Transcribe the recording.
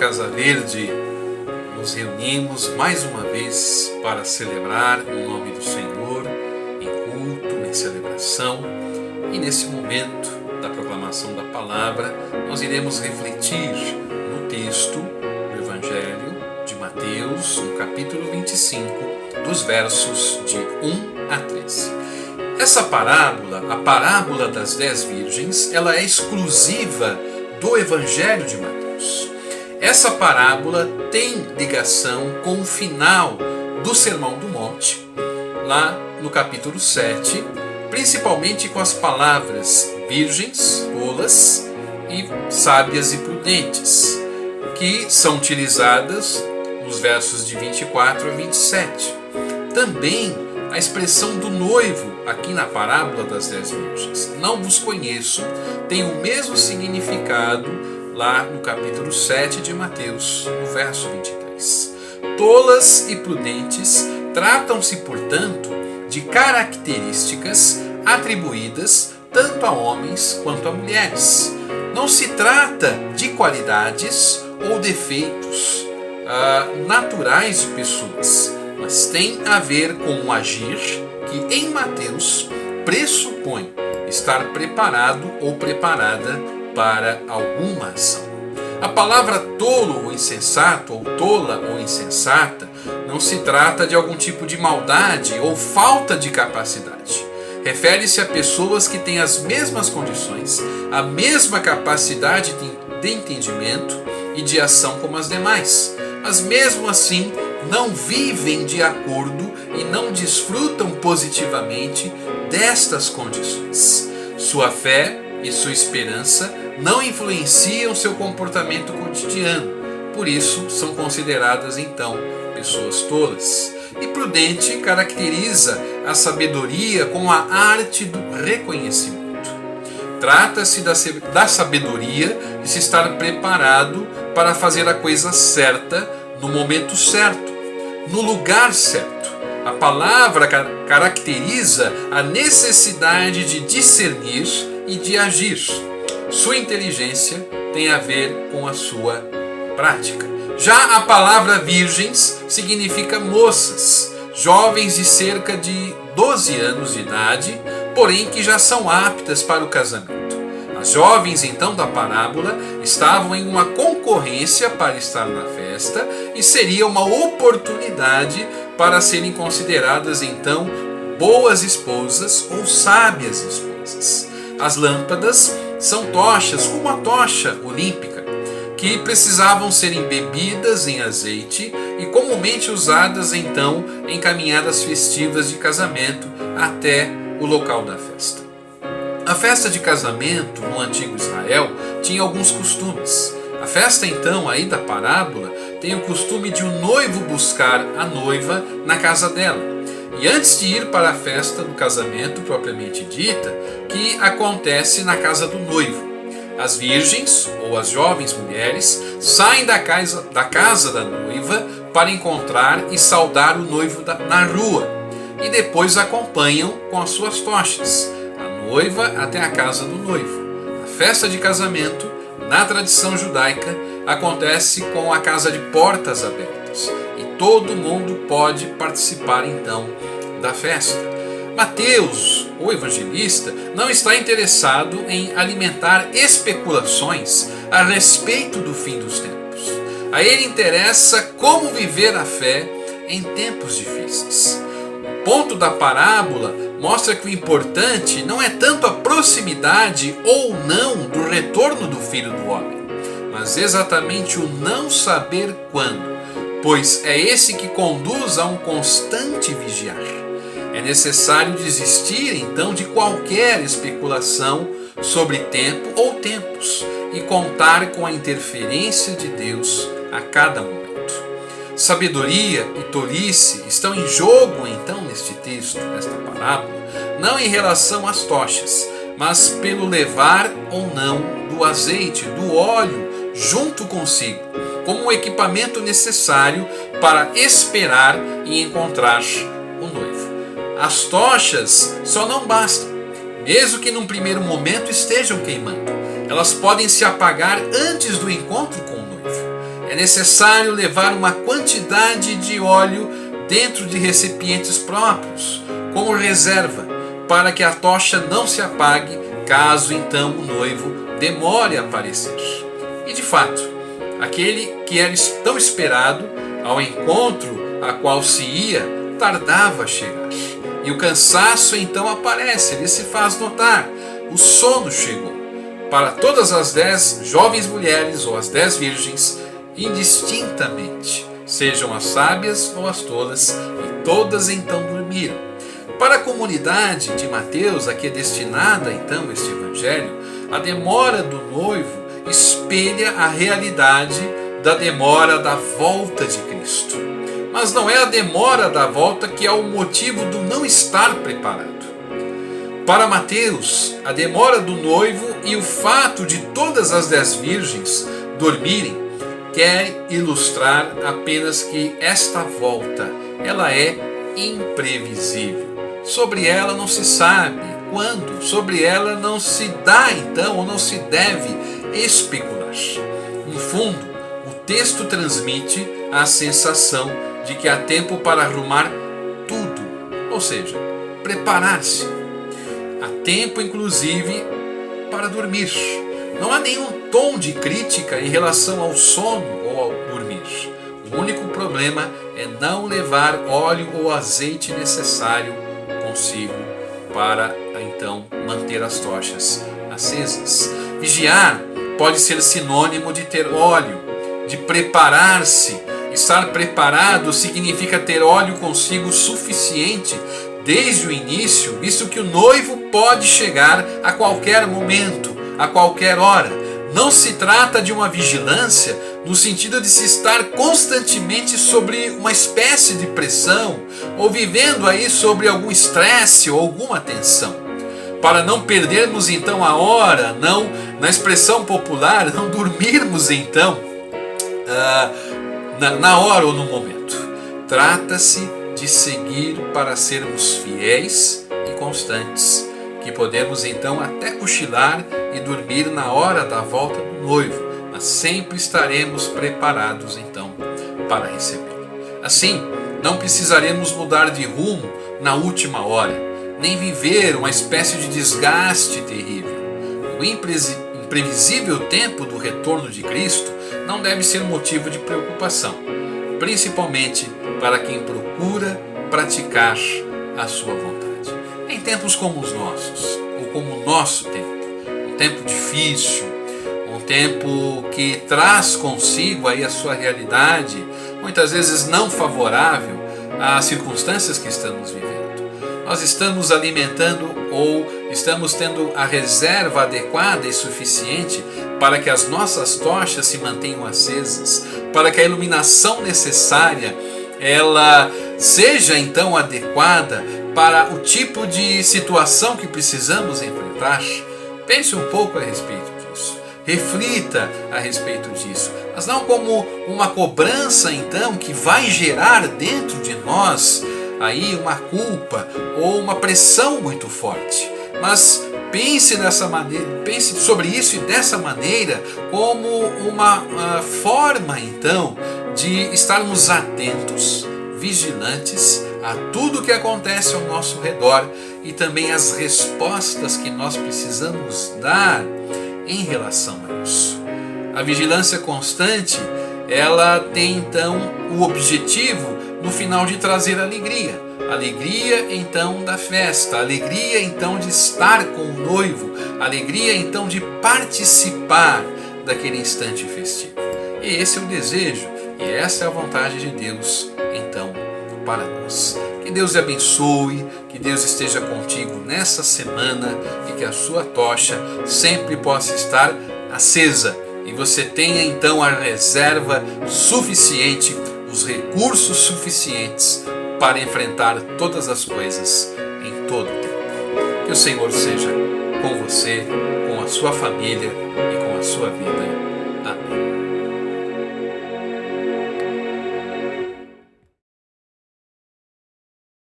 Casa Verde, nos reunimos mais uma vez para celebrar o nome do Senhor em culto, em celebração. E nesse momento da proclamação da palavra, nós iremos refletir no texto do Evangelho de Mateus, no capítulo 25, dos versos de 1 a 13. Essa parábola, a parábola das dez virgens, ela é exclusiva do Evangelho de Mateus. Essa parábola tem ligação com o final do Sermão do Monte, lá no capítulo 7, principalmente com as palavras virgens, tolas e sábias e prudentes, que são utilizadas nos versos de 24 a 27. Também a expressão do noivo aqui na parábola das dez virgens. Não vos conheço, tem o mesmo significado lá no capítulo 7 de Mateus, no verso 23. Tolas e prudentes tratam-se, portanto, de características atribuídas tanto a homens quanto a mulheres. Não se trata de qualidades ou defeitos uh, naturais de pessoas, mas tem a ver com um agir que em Mateus pressupõe estar preparado ou preparada para alguma ação. A palavra tolo ou insensato, ou tola ou insensata, não se trata de algum tipo de maldade ou falta de capacidade. Refere-se a pessoas que têm as mesmas condições, a mesma capacidade de entendimento e de ação como as demais, mas mesmo assim não vivem de acordo e não desfrutam positivamente destas condições. Sua fé e sua esperança não influenciam seu comportamento cotidiano, por isso são consideradas então pessoas tolas. E prudente caracteriza a sabedoria com a arte do reconhecimento. Trata-se da, da sabedoria de se estar preparado para fazer a coisa certa no momento certo, no lugar certo. A palavra caracteriza a necessidade de discernir e de agir. Sua inteligência tem a ver com a sua prática. Já a palavra virgens significa moças, jovens de cerca de 12 anos de idade, porém que já são aptas para o casamento. As jovens, então, da parábola estavam em uma concorrência para estar na festa e seria uma oportunidade para serem consideradas, então, boas esposas ou sábias esposas. As lâmpadas são tochas, como a tocha olímpica, que precisavam ser embebidas em azeite e comumente usadas então em caminhadas festivas de casamento até o local da festa. A festa de casamento no antigo Israel tinha alguns costumes. A festa então aí da parábola tem o costume de o um noivo buscar a noiva na casa dela. E antes de ir para a festa do casamento propriamente dita, que acontece na casa do noivo, as virgens ou as jovens mulheres saem da casa da, casa da noiva para encontrar e saudar o noivo da, na rua. E depois acompanham com as suas tochas a noiva até a casa do noivo. A festa de casamento, na tradição judaica, acontece com a casa de portas abertas e todo mundo pode participar então da festa. Mateus, o evangelista, não está interessado em alimentar especulações a respeito do fim dos tempos. A ele interessa como viver a fé em tempos difíceis. O ponto da parábola mostra que o importante não é tanto a proximidade ou não do retorno do filho do homem, mas exatamente o não saber quando, pois é esse que conduz a um constante vigiar. É necessário desistir então de qualquer especulação sobre tempo ou tempos e contar com a interferência de Deus a cada momento. Sabedoria e tolice estão em jogo então neste texto, nesta parábola, não em relação às tochas, mas pelo levar ou não do azeite, do óleo junto consigo, como um equipamento necessário para esperar e encontrar o noivo. As tochas só não bastam, mesmo que num primeiro momento estejam queimando. Elas podem se apagar antes do encontro com o noivo. É necessário levar uma quantidade de óleo dentro de recipientes próprios, como reserva, para que a tocha não se apague caso então o noivo demore a aparecer. E de fato, aquele que era tão esperado ao encontro a qual se ia tardava a chegar. E o cansaço então aparece, ele se faz notar. O sono chegou. Para todas as dez jovens mulheres ou as dez virgens, indistintamente, sejam as sábias ou as tolas, e todas então dormiram. Para a comunidade de Mateus, a que é destinada então este evangelho, a demora do noivo espelha a realidade da demora da volta de Cristo. Mas não é a demora da volta que é o motivo do não estar preparado. Para Mateus, a demora do noivo e o fato de todas as dez virgens dormirem quer ilustrar apenas que esta volta ela é imprevisível. Sobre ela não se sabe quando, sobre ela não se dá então ou não se deve especular. No fundo, o texto transmite a sensação de que há tempo para arrumar tudo, ou seja, preparar-se. Há tempo, inclusive, para dormir. Não há nenhum tom de crítica em relação ao sono ou ao dormir. O único problema é não levar óleo ou azeite necessário consigo para então manter as tochas acesas. Vigiar pode ser sinônimo de ter óleo, de preparar-se. Estar preparado significa ter óleo consigo suficiente desde o início, visto que o noivo pode chegar a qualquer momento, a qualquer hora. Não se trata de uma vigilância no sentido de se estar constantemente sobre uma espécie de pressão ou vivendo aí sobre algum estresse ou alguma tensão para não perdermos então a hora, não, na expressão popular, não dormirmos então uh, na, na hora ou no momento. Trata-se de seguir para sermos fiéis e constantes, que podemos então até cochilar e dormir na hora da volta do noivo, mas sempre estaremos preparados então para recebê-lo. Assim, não precisaremos mudar de rumo na última hora nem viver uma espécie de desgaste terrível. O imprevisível tempo do retorno de Cristo não deve ser motivo de preocupação, principalmente para quem procura praticar a sua vontade. Em tempos como os nossos, ou como o nosso tempo, um tempo difícil, um tempo que traz consigo aí a sua realidade, muitas vezes não favorável às circunstâncias que estamos vivendo nós estamos alimentando ou estamos tendo a reserva adequada e suficiente para que as nossas tochas se mantenham acesas, para que a iluminação necessária ela seja então adequada para o tipo de situação que precisamos enfrentar. Pense um pouco a respeito disso. Reflita a respeito disso, mas não como uma cobrança então que vai gerar dentro de nós aí uma culpa ou uma pressão muito forte. Mas pense dessa maneira, pense sobre isso e dessa maneira como uma, uma forma então de estarmos atentos, vigilantes a tudo que acontece ao nosso redor e também as respostas que nós precisamos dar em relação a isso. A vigilância constante, ela tem então o objetivo no final de trazer alegria. Alegria então da festa, alegria então de estar com o noivo, alegria então de participar daquele instante festivo. E esse é o desejo e essa é a vontade de Deus então para nós. Que Deus te abençoe, que Deus esteja contigo nessa semana e que a sua tocha sempre possa estar acesa e você tenha então a reserva suficiente os recursos suficientes para enfrentar todas as coisas em todo o tempo. Que o Senhor seja com você, com a sua família e com a sua vida. Amém.